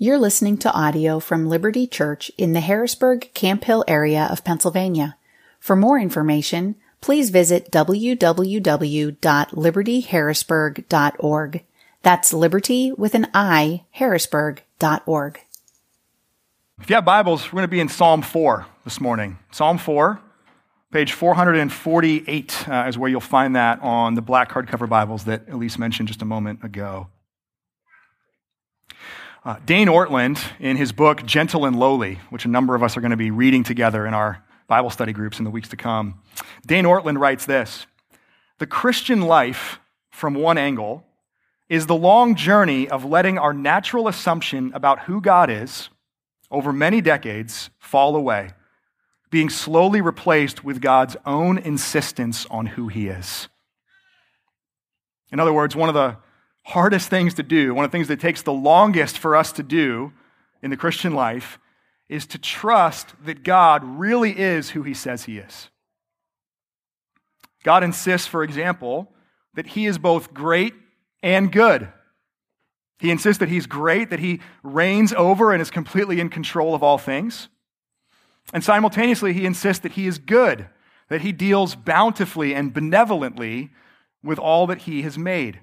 You're listening to audio from Liberty Church in the Harrisburg Camp Hill area of Pennsylvania. For more information, please visit www.libertyharrisburg.org. That's liberty with an I, harrisburg.org. If you have Bibles, we're going to be in Psalm 4 this morning. Psalm 4, page 448 uh, is where you'll find that on the black hardcover Bibles that Elise mentioned just a moment ago. Uh, Dane Ortlund, in his book Gentle and Lowly, which a number of us are going to be reading together in our Bible study groups in the weeks to come, Dane Ortlund writes this The Christian life, from one angle, is the long journey of letting our natural assumption about who God is over many decades fall away, being slowly replaced with God's own insistence on who he is. In other words, one of the hardest things to do, one of the things that takes the longest for us to do in the Christian life, is to trust that God really is who he says he is. God insists, for example, that he is both great and good. He insists that he's great, that he reigns over and is completely in control of all things. And simultaneously, he insists that he is good, that he deals bountifully and benevolently with all that he has made.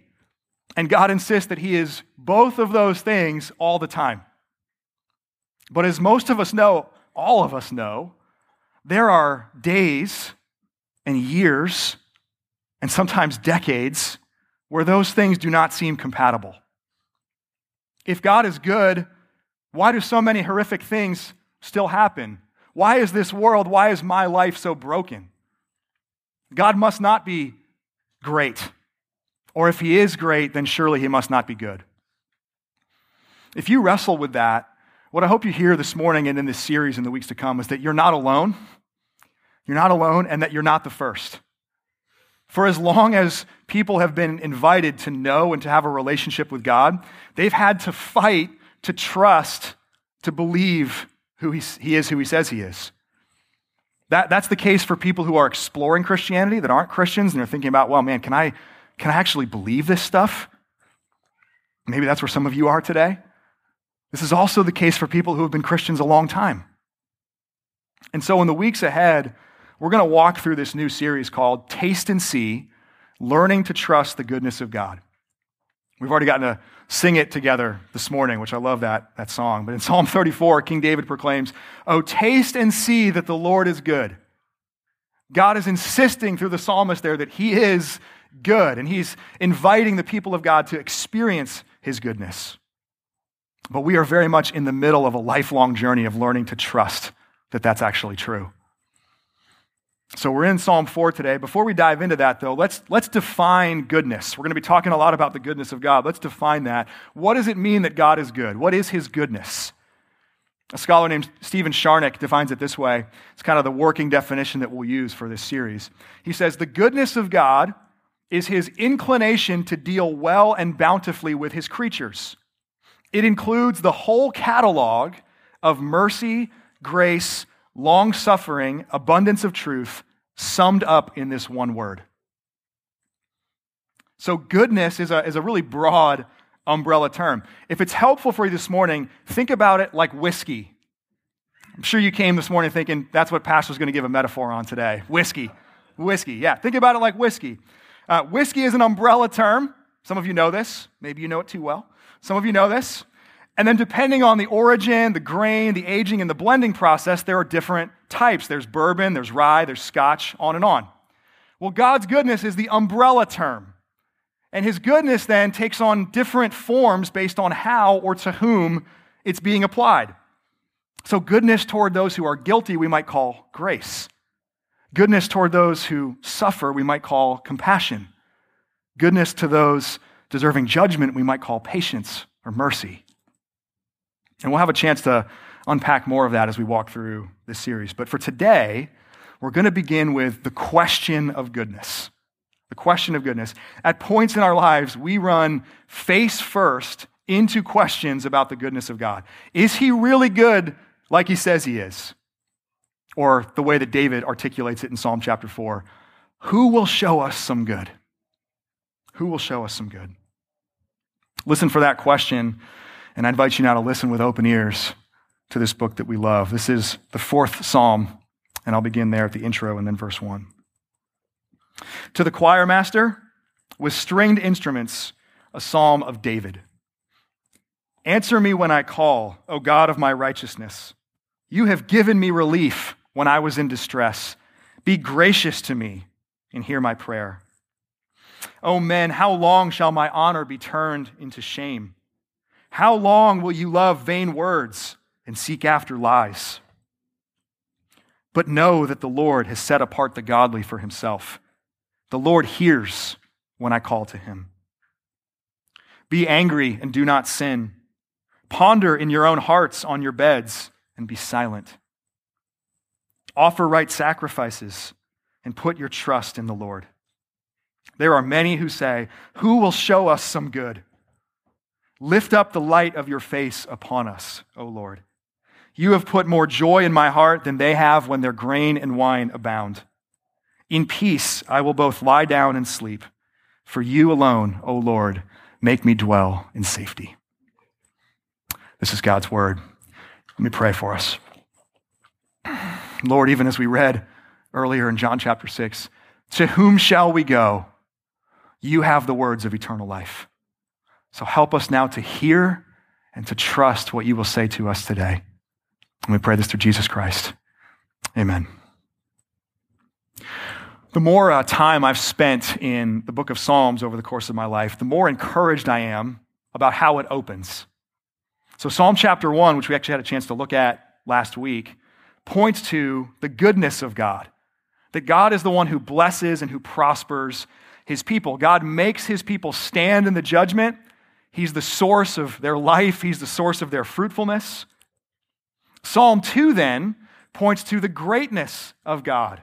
And God insists that He is both of those things all the time. But as most of us know, all of us know, there are days and years and sometimes decades where those things do not seem compatible. If God is good, why do so many horrific things still happen? Why is this world, why is my life so broken? God must not be great. Or if he is great, then surely he must not be good. If you wrestle with that, what I hope you hear this morning and in this series in the weeks to come is that you're not alone. You're not alone, and that you're not the first. For as long as people have been invited to know and to have a relationship with God, they've had to fight to trust, to believe who he, he is who he says he is. That, that's the case for people who are exploring Christianity that aren't Christians and they're thinking about, well, man, can I, can I actually believe this stuff? Maybe that's where some of you are today. This is also the case for people who have been Christians a long time. And so, in the weeks ahead, we're going to walk through this new series called Taste and See Learning to Trust the Goodness of God. We've already gotten to sing it together this morning, which I love that, that song. But in Psalm 34, King David proclaims, Oh, taste and see that the Lord is good. God is insisting through the psalmist there that he is good, and he's inviting the people of God to experience his goodness. But we are very much in the middle of a lifelong journey of learning to trust that that's actually true. So we're in Psalm 4 today. Before we dive into that, though, let's, let's define goodness. We're going to be talking a lot about the goodness of God. Let's define that. What does it mean that God is good? What is his goodness? A scholar named Stephen Charnock defines it this way. It's kind of the working definition that we'll use for this series. He says, The goodness of God is his inclination to deal well and bountifully with his creatures. It includes the whole catalog of mercy, grace, long suffering, abundance of truth, summed up in this one word. So, goodness is a, is a really broad umbrella term. If it's helpful for you this morning, think about it like whiskey. I'm sure you came this morning thinking that's what Pastor's going to give a metaphor on today. Whiskey. Whiskey, yeah. Think about it like whiskey. Uh, whiskey is an umbrella term. Some of you know this. Maybe you know it too well. Some of you know this. And then, depending on the origin, the grain, the aging, and the blending process, there are different types. There's bourbon, there's rye, there's scotch, on and on. Well, God's goodness is the umbrella term. And his goodness then takes on different forms based on how or to whom it's being applied. So, goodness toward those who are guilty, we might call grace. Goodness toward those who suffer, we might call compassion. Goodness to those deserving judgment, we might call patience or mercy. And we'll have a chance to unpack more of that as we walk through this series. But for today, we're going to begin with the question of goodness. The question of goodness. At points in our lives, we run face first into questions about the goodness of God. Is he really good like he says he is? Or the way that David articulates it in Psalm chapter 4 Who will show us some good? Who will show us some good? Listen for that question And I invite you now to listen with open ears to this book that we love. This is the fourth psalm, and I'll begin there at the intro and then verse 1. To the choir master, with stringed instruments, a psalm of David. Answer me when I call, O God of my righteousness. You have given me relief when I was in distress. Be gracious to me and hear my prayer. O men, how long shall my honor be turned into shame? How long will you love vain words and seek after lies? But know that the Lord has set apart the godly for himself. The Lord hears when I call to him. Be angry and do not sin. Ponder in your own hearts on your beds and be silent. Offer right sacrifices and put your trust in the Lord. There are many who say, Who will show us some good? Lift up the light of your face upon us, O Lord. You have put more joy in my heart than they have when their grain and wine abound. In peace I will both lie down and sleep, for you alone, O Lord, make me dwell in safety. This is God's word. Let me pray for us. Lord, even as we read earlier in John chapter 6, to whom shall we go? You have the words of eternal life. So help us now to hear and to trust what you will say to us today. And we pray this through Jesus Christ. Amen. The more uh, time I've spent in the book of Psalms over the course of my life, the more encouraged I am about how it opens. So, Psalm chapter 1, which we actually had a chance to look at last week, points to the goodness of God. That God is the one who blesses and who prospers his people. God makes his people stand in the judgment. He's the source of their life, he's the source of their fruitfulness. Psalm 2 then points to the greatness of God.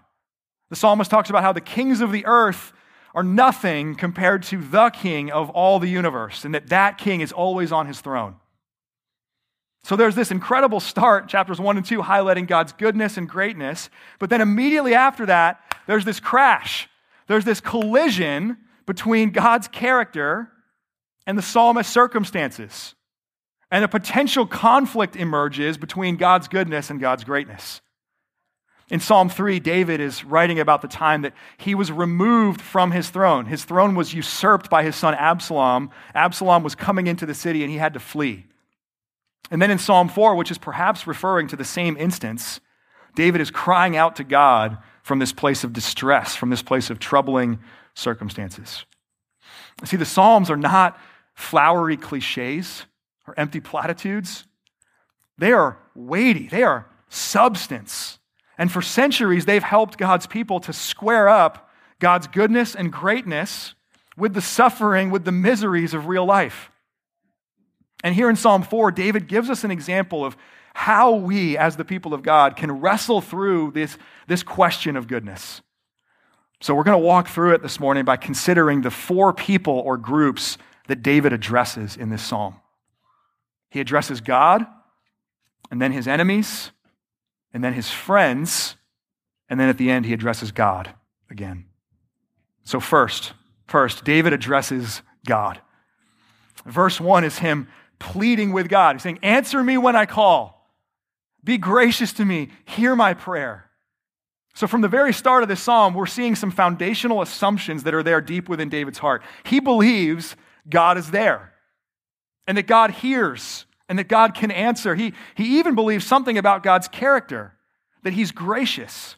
The psalmist talks about how the kings of the earth are nothing compared to the king of all the universe, and that that king is always on his throne. So there's this incredible start, chapters 1 and 2, highlighting God's goodness and greatness. But then immediately after that, there's this crash. There's this collision between God's character and the psalmist's circumstances. And a potential conflict emerges between God's goodness and God's greatness. In Psalm 3, David is writing about the time that he was removed from his throne. His throne was usurped by his son Absalom. Absalom was coming into the city and he had to flee. And then in Psalm 4, which is perhaps referring to the same instance, David is crying out to God from this place of distress, from this place of troubling circumstances. See, the Psalms are not flowery cliches or empty platitudes. They are weighty, they are substance. And for centuries, they've helped God's people to square up God's goodness and greatness with the suffering, with the miseries of real life. And here in Psalm 4, David gives us an example of how we, as the people of God, can wrestle through this, this question of goodness. So we're going to walk through it this morning by considering the four people or groups that David addresses in this psalm. He addresses God, and then his enemies, and then his friends, and then at the end, he addresses God again. So, first, first, David addresses God. Verse 1 is him pleading with God. He's saying, Answer me when I call. Be gracious to me. Hear my prayer. So, from the very start of this psalm, we're seeing some foundational assumptions that are there deep within David's heart. He believes God is there and that God hears and that God can answer. He, he even believes something about God's character, that he's gracious.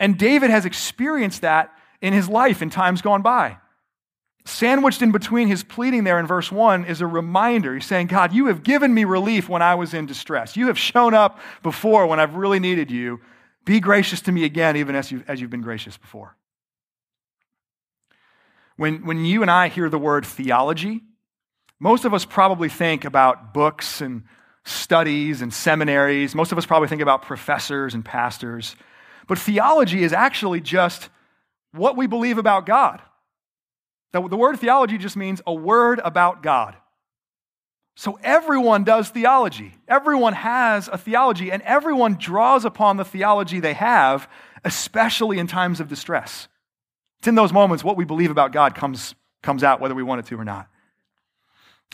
And David has experienced that in his life in times gone by. Sandwiched in between his pleading there in verse 1 is a reminder. He's saying, God, you have given me relief when I was in distress. You have shown up before when I've really needed you. Be gracious to me again, even as you've, as you've been gracious before. When, when you and I hear the word theology, most of us probably think about books and studies and seminaries. Most of us probably think about professors and pastors. But theology is actually just what we believe about God. The, the word theology just means a word about God. So everyone does theology. Everyone has a theology, and everyone draws upon the theology they have, especially in times of distress. It's in those moments what we believe about God comes, comes out, whether we want it to or not.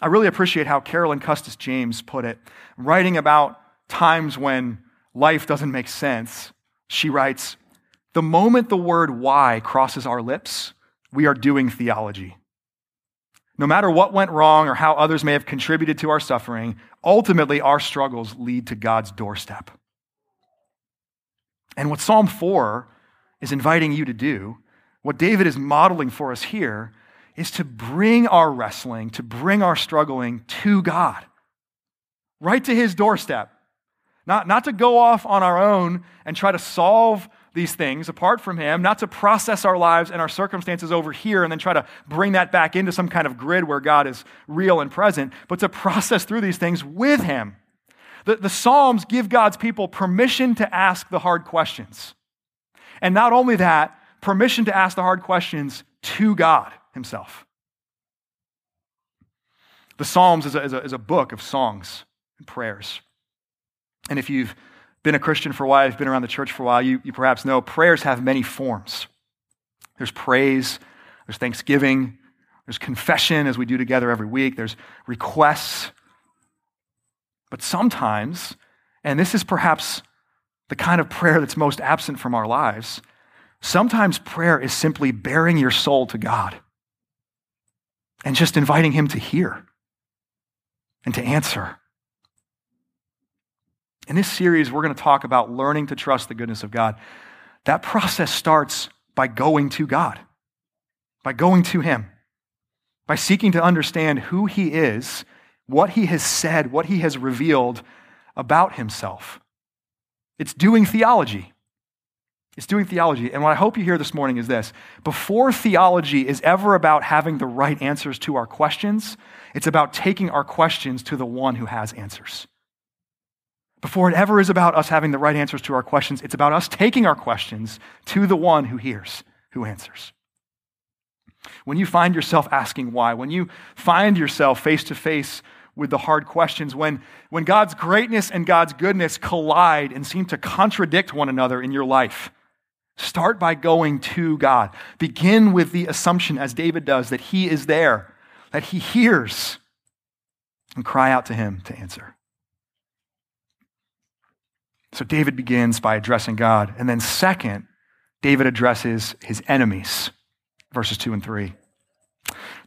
I really appreciate how Carolyn Custis James put it, writing about times when life doesn't make sense. She writes, The moment the word why crosses our lips, we are doing theology. No matter what went wrong or how others may have contributed to our suffering, ultimately our struggles lead to God's doorstep. And what Psalm 4 is inviting you to do, what David is modeling for us here, is to bring our wrestling, to bring our struggling to God, right to his doorstep. Not, not to go off on our own and try to solve these things apart from him, not to process our lives and our circumstances over here and then try to bring that back into some kind of grid where God is real and present, but to process through these things with him. The, the Psalms give God's people permission to ask the hard questions. And not only that, permission to ask the hard questions to God himself. The Psalms is a, is a, is a book of songs and prayers. And if you've been a Christian for a while, you've been around the church for a while, you, you perhaps know prayers have many forms. There's praise, there's thanksgiving, there's confession, as we do together every week, there's requests. But sometimes, and this is perhaps the kind of prayer that's most absent from our lives, sometimes prayer is simply baring your soul to God and just inviting Him to hear and to answer. In this series, we're going to talk about learning to trust the goodness of God. That process starts by going to God, by going to Him, by seeking to understand who He is, what He has said, what He has revealed about Himself. It's doing theology. It's doing theology. And what I hope you hear this morning is this before theology is ever about having the right answers to our questions, it's about taking our questions to the one who has answers. Before it ever is about us having the right answers to our questions, it's about us taking our questions to the one who hears, who answers. When you find yourself asking why, when you find yourself face to face with the hard questions, when, when God's greatness and God's goodness collide and seem to contradict one another in your life, Start by going to God. Begin with the assumption, as David does, that He is there, that He hears, and cry out to Him to answer. So David begins by addressing God. And then, second, David addresses his enemies, verses 2 and 3.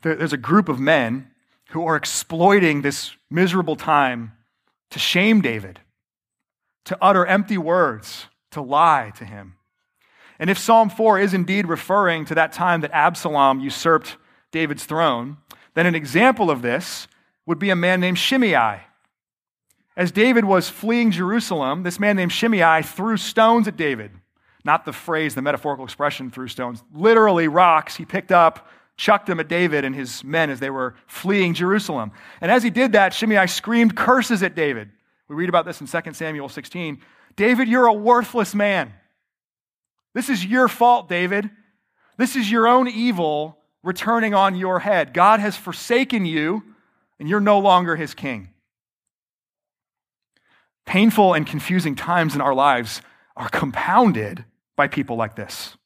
There's a group of men who are exploiting this miserable time to shame David, to utter empty words, to lie to him. And if Psalm 4 is indeed referring to that time that Absalom usurped David's throne, then an example of this would be a man named Shimei. As David was fleeing Jerusalem, this man named Shimei threw stones at David. Not the phrase, the metaphorical expression, threw stones. Literally, rocks he picked up, chucked them at David and his men as they were fleeing Jerusalem. And as he did that, Shimei screamed curses at David. We read about this in 2 Samuel 16. David, you're a worthless man. This is your fault, David. This is your own evil returning on your head. God has forsaken you, and you're no longer his king. Painful and confusing times in our lives are compounded by people like this.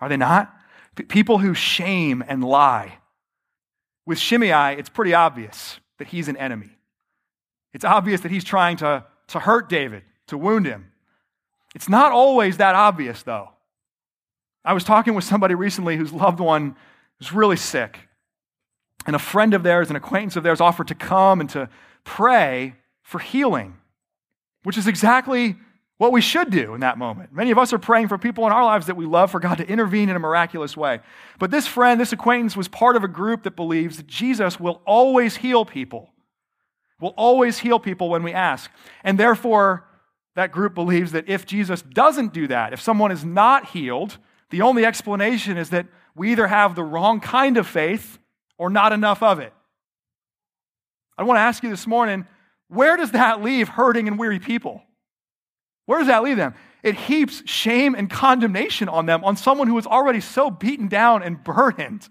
Are they not? P- people who shame and lie. With Shimei, it's pretty obvious that he's an enemy. It's obvious that he's trying to, to hurt David, to wound him. It's not always that obvious, though. I was talking with somebody recently whose loved one was really sick. And a friend of theirs, an acquaintance of theirs, offered to come and to pray for healing, which is exactly what we should do in that moment. Many of us are praying for people in our lives that we love for God to intervene in a miraculous way. But this friend, this acquaintance, was part of a group that believes that Jesus will always heal people, will always heal people when we ask. And therefore, that group believes that if Jesus doesn't do that, if someone is not healed, the only explanation is that we either have the wrong kind of faith or not enough of it. I want to ask you this morning where does that leave hurting and weary people? Where does that leave them? It heaps shame and condemnation on them, on someone who is already so beaten down and burdened.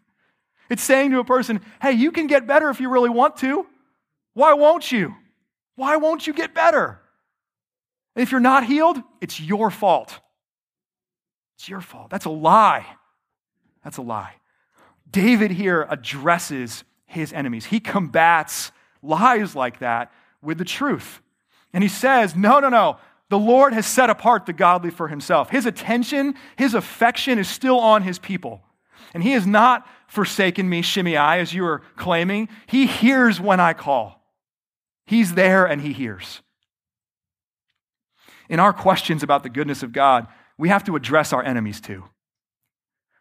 It's saying to a person, hey, you can get better if you really want to. Why won't you? Why won't you get better? And if you're not healed, it's your fault. It's your fault. That's a lie. That's a lie. David here addresses his enemies. He combats lies like that with the truth. And he says, No, no, no. The Lord has set apart the godly for himself. His attention, his affection is still on his people. And he has not forsaken me, Shimei, as you are claiming. He hears when I call. He's there and he hears. In our questions about the goodness of God, we have to address our enemies too.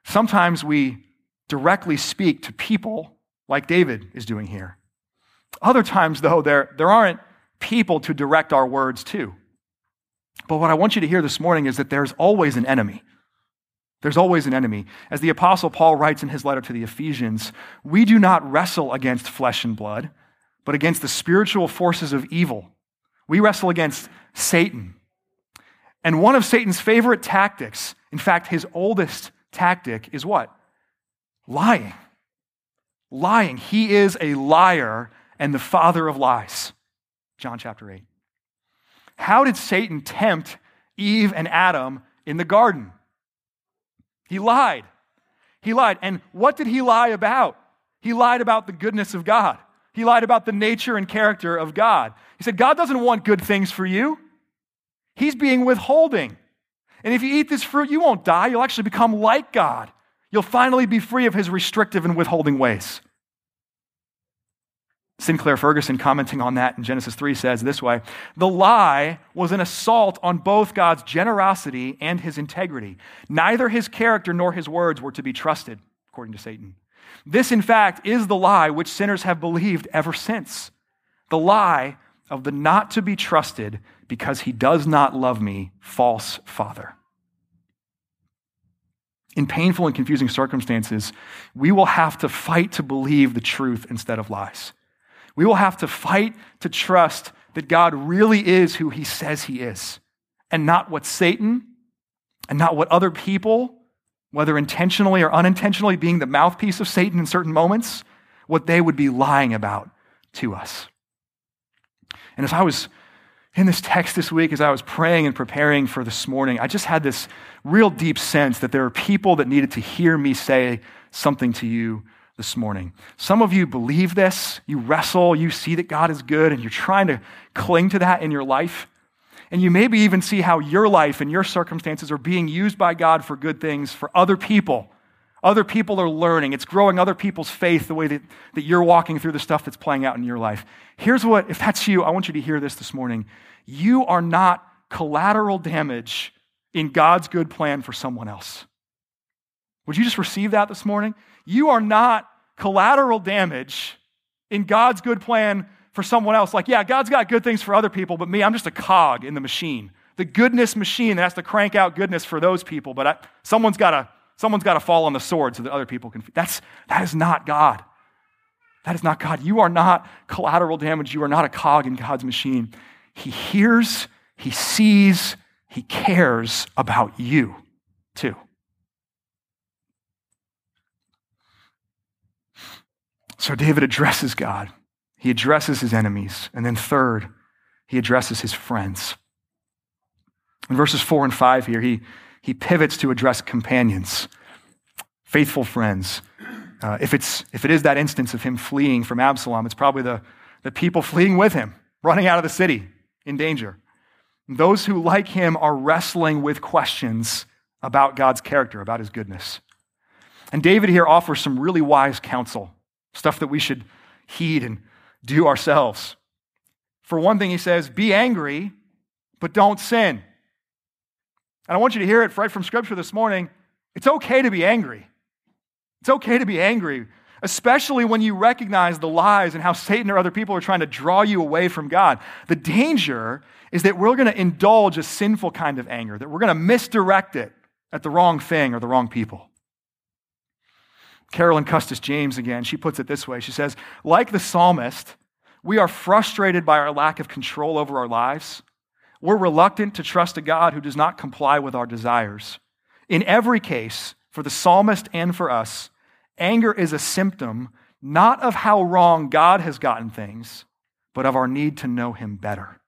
Sometimes we directly speak to people like David is doing here. Other times, though, there, there aren't people to direct our words to. But what I want you to hear this morning is that there's always an enemy. There's always an enemy. As the Apostle Paul writes in his letter to the Ephesians, we do not wrestle against flesh and blood, but against the spiritual forces of evil. We wrestle against Satan. And one of Satan's favorite tactics, in fact, his oldest tactic, is what? Lying. Lying. He is a liar and the father of lies. John chapter 8. How did Satan tempt Eve and Adam in the garden? He lied. He lied. And what did he lie about? He lied about the goodness of God. He lied about the nature and character of God. He said, God doesn't want good things for you. He's being withholding. And if you eat this fruit, you won't die. You'll actually become like God. You'll finally be free of his restrictive and withholding ways. Sinclair Ferguson, commenting on that in Genesis 3, says this way The lie was an assault on both God's generosity and his integrity. Neither his character nor his words were to be trusted, according to Satan. This, in fact, is the lie which sinners have believed ever since the lie of the not to be trusted because he does not love me, false father. In painful and confusing circumstances, we will have to fight to believe the truth instead of lies. We will have to fight to trust that God really is who he says he is, and not what Satan and not what other people, whether intentionally or unintentionally being the mouthpiece of Satan in certain moments, what they would be lying about to us. And as I was in this text this week, as I was praying and preparing for this morning, I just had this real deep sense that there are people that needed to hear me say something to you this morning. Some of you believe this, you wrestle, you see that God is good, and you're trying to cling to that in your life. And you maybe even see how your life and your circumstances are being used by God for good things for other people. Other people are learning. It's growing other people's faith the way that, that you're walking through the stuff that's playing out in your life. Here's what, if that's you, I want you to hear this this morning. You are not collateral damage in God's good plan for someone else. Would you just receive that this morning? You are not collateral damage in God's good plan for someone else. Like, yeah, God's got good things for other people, but me, I'm just a cog in the machine. The goodness machine that has to crank out goodness for those people, but I, someone's got to someone's got to fall on the sword so that other people can. That's that is not God. That is not God. You are not collateral damage. You are not a cog in God's machine. He hears, he sees, he cares about you too. So David addresses God, he addresses his enemies, and then third, he addresses his friends. In verses four and five here, he, he pivots to address companions, faithful friends. Uh, if, it's, if it is that instance of him fleeing from Absalom, it's probably the, the people fleeing with him, running out of the city in danger. Those who, like him, are wrestling with questions about God's character, about his goodness. And David here offers some really wise counsel stuff that we should heed and do ourselves. For one thing, he says, be angry, but don't sin. And I want you to hear it right from Scripture this morning. It's okay to be angry. It's okay to be angry, especially when you recognize the lies and how Satan or other people are trying to draw you away from God. The danger is that we're going to indulge a sinful kind of anger, that we're going to misdirect it at the wrong thing or the wrong people. Carolyn Custis James again, she puts it this way. She says, like the psalmist, we are frustrated by our lack of control over our lives. We're reluctant to trust a God who does not comply with our desires. In every case, for the psalmist and for us, anger is a symptom not of how wrong God has gotten things, but of our need to know him better.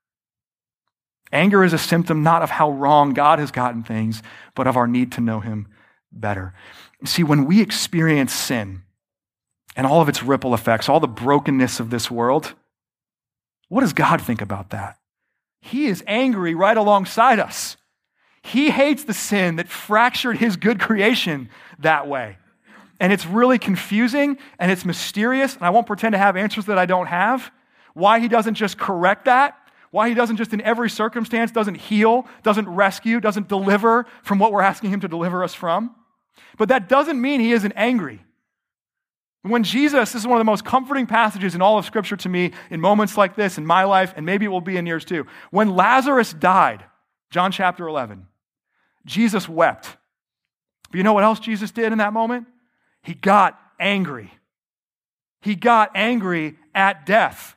Anger is a symptom not of how wrong God has gotten things, but of our need to know him better. See, when we experience sin, and all of its ripple effects, all the brokenness of this world, what does God think about that? He is angry right alongside us. He hates the sin that fractured his good creation that way. And it's really confusing and it's mysterious, and I won't pretend to have answers that I don't have. Why he doesn't just correct that, why he doesn't just in every circumstance doesn't heal, doesn't rescue, doesn't deliver from what we're asking him to deliver us from. But that doesn't mean he isn't angry. When Jesus, this is one of the most comforting passages in all of Scripture to me in moments like this in my life, and maybe it will be in yours too. When Lazarus died, John chapter 11, Jesus wept. But you know what else Jesus did in that moment? He got angry. He got angry at death.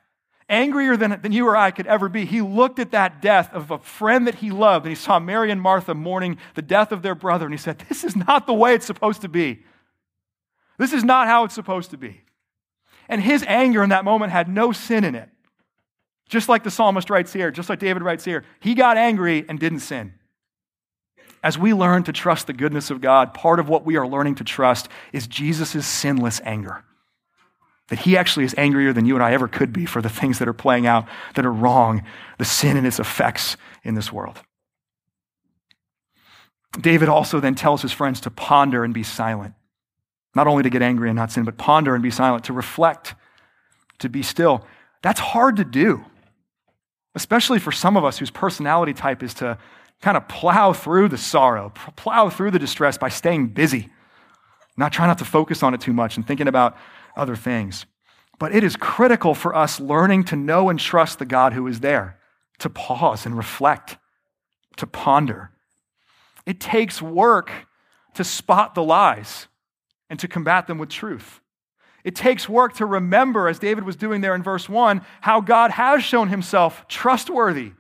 Angrier than, than you or I could ever be. He looked at that death of a friend that he loved, and he saw Mary and Martha mourning the death of their brother, and he said, This is not the way it's supposed to be. This is not how it's supposed to be. And his anger in that moment had no sin in it. Just like the psalmist writes here, just like David writes here, he got angry and didn't sin. As we learn to trust the goodness of God, part of what we are learning to trust is Jesus' sinless anger. That he actually is angrier than you and I ever could be for the things that are playing out that are wrong, the sin and its effects in this world. David also then tells his friends to ponder and be silent. Not only to get angry and not sin, but ponder and be silent, to reflect, to be still. That's hard to do, especially for some of us whose personality type is to kind of plow through the sorrow, plow through the distress by staying busy, not trying not to focus on it too much and thinking about other things. But it is critical for us learning to know and trust the God who is there, to pause and reflect, to ponder. It takes work to spot the lies and to combat them with truth. It takes work to remember, as David was doing there in verse 1, how God has shown himself trustworthy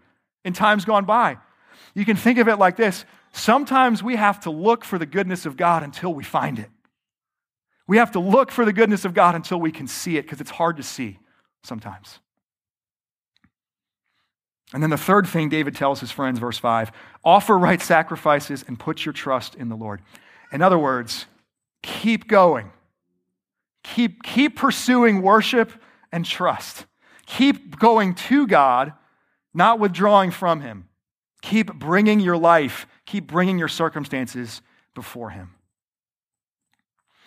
in times gone by. You can think of it like this sometimes we have to look for the goodness of God until we find it. We have to look for the goodness of God until we can see it because it's hard to see sometimes. And then the third thing David tells his friends, verse 5 offer right sacrifices and put your trust in the Lord. In other words, keep going. Keep, keep pursuing worship and trust. Keep going to God, not withdrawing from Him. Keep bringing your life, keep bringing your circumstances before Him.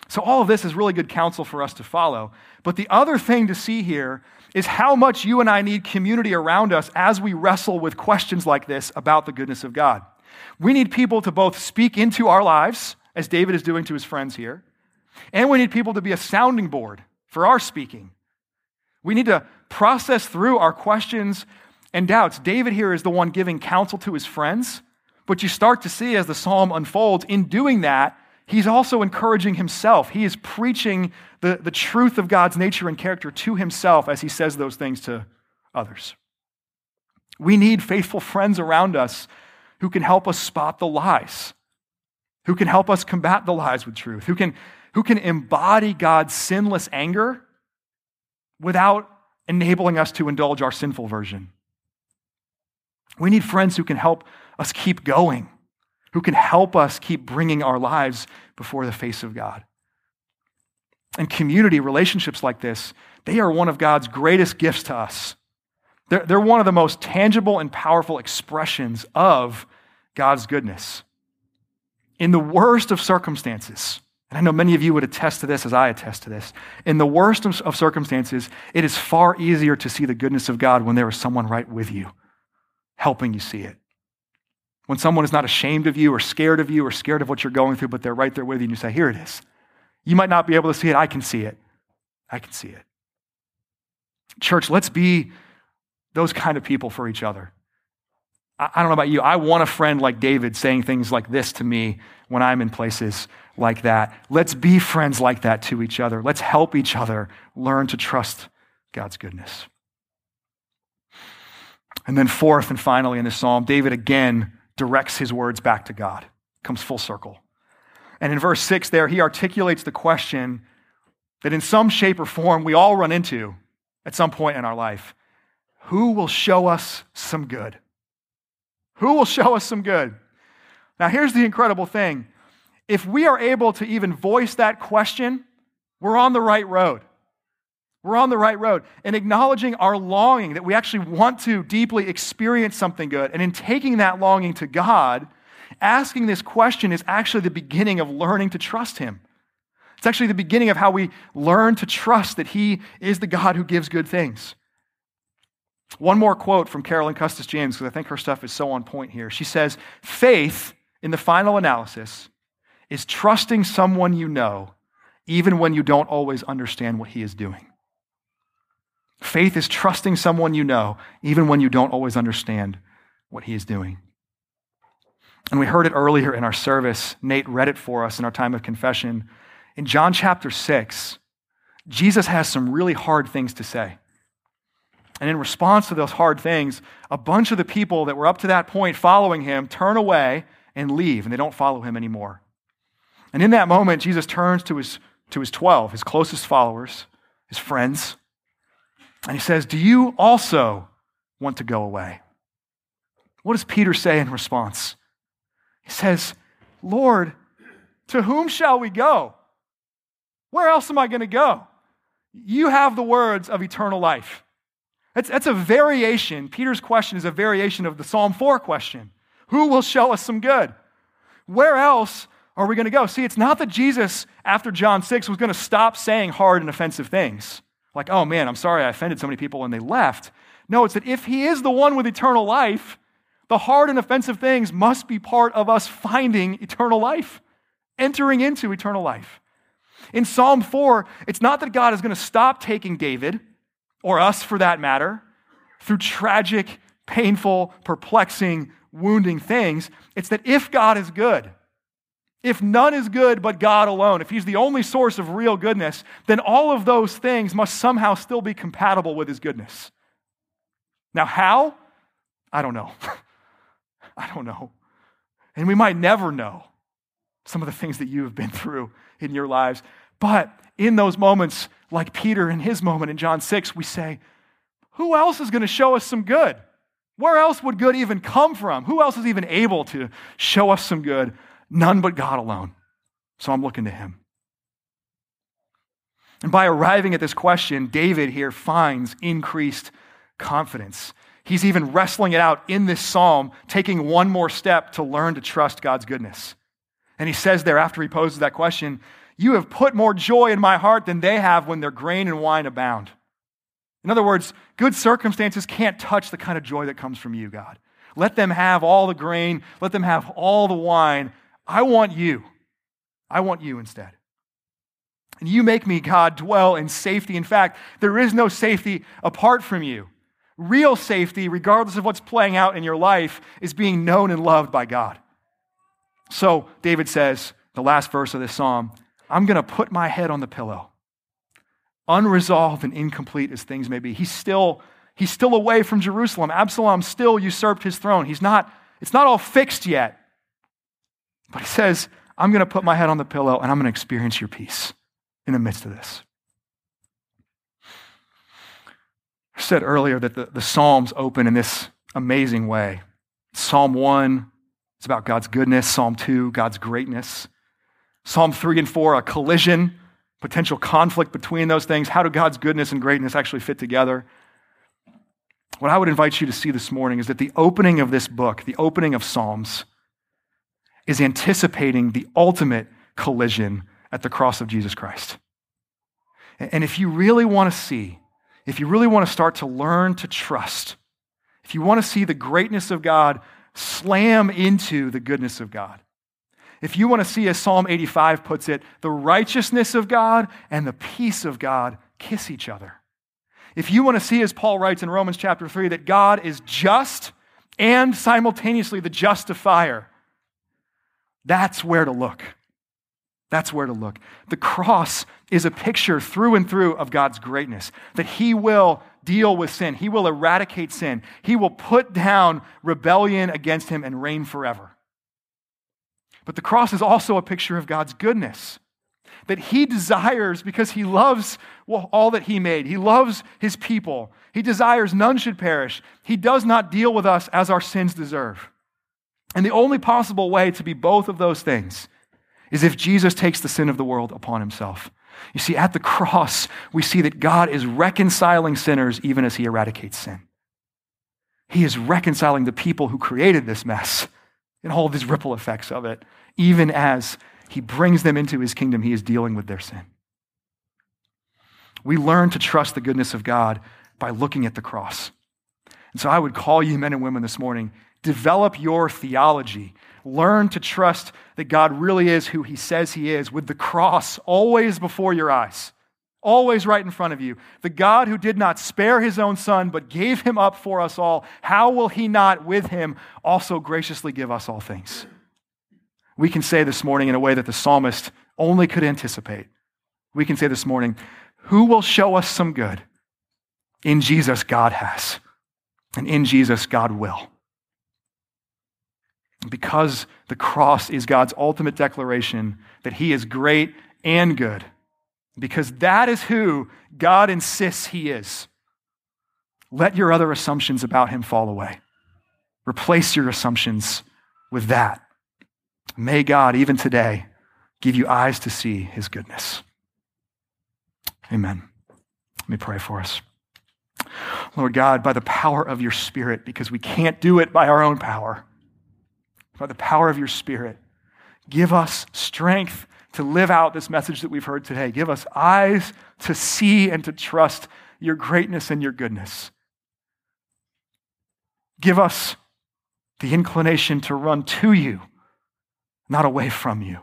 So, all of this is really good counsel for us to follow. But the other thing to see here is how much you and I need community around us as we wrestle with questions like this about the goodness of God. We need people to both speak into our lives as David is doing to his friends here. And we need people to be a sounding board for our speaking. We need to process through our questions and doubts. David here is the one giving counsel to his friends, but you start to see as the psalm unfolds, in doing that, he's also encouraging himself. He is preaching the, the truth of God's nature and character to himself as he says those things to others. We need faithful friends around us who can help us spot the lies who can help us combat the lies with truth, who can, who can embody God's sinless anger without enabling us to indulge our sinful version. We need friends who can help us keep going, who can help us keep bringing our lives before the face of God. And community relationships like this, they are one of God's greatest gifts to us. They're, they're one of the most tangible and powerful expressions of God's goodness in the worst of circumstances, and I know many of you would attest to this as I attest to this, in the worst of, of circumstances, it is far easier to see the goodness of God when there is someone right with you, helping you see it. When someone is not ashamed of you or scared of you or scared of what you're going through, but they're right there with you and you say, Here it is. You might not be able to see it. I can see it. I can see it. Church, let's be those kind of people for each other. I don't know about you. I want a friend like David saying things like this to me when I'm in places like that. Let's be friends like that to each other. Let's help each other learn to trust God's goodness. And then, fourth and finally, in this psalm, David again directs his words back to God, comes full circle. And in verse six, there, he articulates the question that in some shape or form we all run into at some point in our life Who will show us some good? Who will show us some good? Now, here's the incredible thing if we are able to even voice that question We're on the right road. We're on the right road. And acknowledging our longing that we actually want to deeply experience something good, and in taking that longing to God, asking this question is actually the beginning of learning to trust Him. It's actually the beginning of how we learn to trust that He is the God who gives good things. One more quote from Carolyn Custis James, because I think her stuff is so on point here. She says, Faith, in the final analysis, is trusting someone you know, even when you don't always understand what he is doing. Faith is trusting someone you know, even when you don't always understand what he is doing. And we heard it earlier in our service. Nate read it for us in our time of confession. In John chapter 6, Jesus has some really hard things to say. And in response to those hard things, a bunch of the people that were up to that point following him turn away and leave, and they don't follow him anymore. And in that moment, Jesus turns to his, to his 12, his closest followers, his friends, and he says, Do you also want to go away? What does Peter say in response? He says, Lord, to whom shall we go? Where else am I going to go? You have the words of eternal life. That's, that's a variation. Peter's question is a variation of the Psalm 4 question Who will show us some good? Where else are we going to go? See, it's not that Jesus, after John 6, was going to stop saying hard and offensive things. Like, oh man, I'm sorry I offended so many people and they left. No, it's that if he is the one with eternal life, the hard and offensive things must be part of us finding eternal life, entering into eternal life. In Psalm 4, it's not that God is going to stop taking David, or us for that matter, through tragic, painful, perplexing, wounding things. It's that if God is good, if none is good but God alone, if He's the only source of real goodness, then all of those things must somehow still be compatible with His goodness. Now, how? I don't know. I don't know. And we might never know some of the things that you have been through in your lives. But in those moments, like Peter in his moment in John 6, we say, Who else is going to show us some good? Where else would good even come from? Who else is even able to show us some good None but God alone. So I'm looking to him. And by arriving at this question, David here finds increased confidence. He's even wrestling it out in this psalm, taking one more step to learn to trust God's goodness. And he says there, after he poses that question, You have put more joy in my heart than they have when their grain and wine abound. In other words, good circumstances can't touch the kind of joy that comes from you, God. Let them have all the grain, let them have all the wine, I want you. I want you instead. And you make me, God, dwell in safety. In fact, there is no safety apart from you. Real safety, regardless of what's playing out in your life, is being known and loved by God. So, David says, the last verse of this psalm, I'm going to put my head on the pillow. Unresolved and incomplete as things may be. He's still, he's still away from Jerusalem. Absalom still usurped his throne. He's not, it's not all fixed yet. But he says, I'm going to put my head on the pillow and I'm going to experience your peace in the midst of this. I said earlier that the, the Psalms open in this amazing way. Psalm 1, it's about God's goodness. Psalm 2, God's greatness. Psalm 3 and 4, a collision, potential conflict between those things. How do God's goodness and greatness actually fit together? What I would invite you to see this morning is that the opening of this book, the opening of Psalms, is anticipating the ultimate collision at the cross of Jesus Christ. And if you really want to see, if you really want to start to learn to trust, if you want to see the greatness of God slam into the goodness of God, if you want to see, as Psalm 85 puts it, the righteousness of God and the peace of God kiss each other. If you want to see, as Paul writes in Romans chapter 3, that God is just and simultaneously the justifier, that's where to look. That's where to look. The cross is a picture through and through of God's greatness, that He will deal with sin, He will eradicate sin, He will put down rebellion against Him and reign forever. But the cross is also a picture of God's goodness, that He desires because He loves all that He made, He loves His people, He desires none should perish. He does not deal with us as our sins deserve. And the only possible way to be both of those things is if Jesus takes the sin of the world upon himself. You see, at the cross, we see that God is reconciling sinners even as he eradicates sin. He is reconciling the people who created this mess and all these ripple effects of it, even as he brings them into his kingdom, he is dealing with their sin. We learn to trust the goodness of God by looking at the cross. And so I would call you, men and women, this morning develop your theology. Learn to trust that God really is who he says he is, with the cross always before your eyes, always right in front of you. The God who did not spare his own son, but gave him up for us all, how will he not with him also graciously give us all things? We can say this morning in a way that the psalmist only could anticipate. We can say this morning, Who will show us some good? In Jesus, God has. And in Jesus, God will. Because the cross is God's ultimate declaration that He is great and good, because that is who God insists He is, let your other assumptions about Him fall away. Replace your assumptions with that. May God, even today, give you eyes to see His goodness. Amen. Let me pray for us. Lord God, by the power of your Spirit, because we can't do it by our own power, by the power of your Spirit, give us strength to live out this message that we've heard today. Give us eyes to see and to trust your greatness and your goodness. Give us the inclination to run to you, not away from you.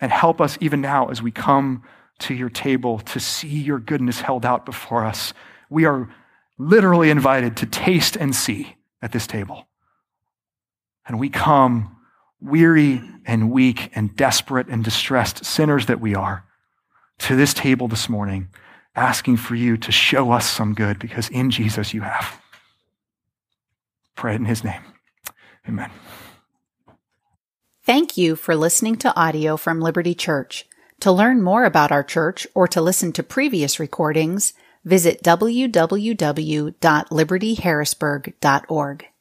And help us even now as we come to your table to see your goodness held out before us. We are literally invited to taste and see at this table. And we come weary and weak and desperate and distressed sinners that we are to this table this morning, asking for you to show us some good because in Jesus you have. Pray it in his name. Amen. Thank you for listening to audio from Liberty Church. To learn more about our church or to listen to previous recordings, visit www.libertyharrisburg.org.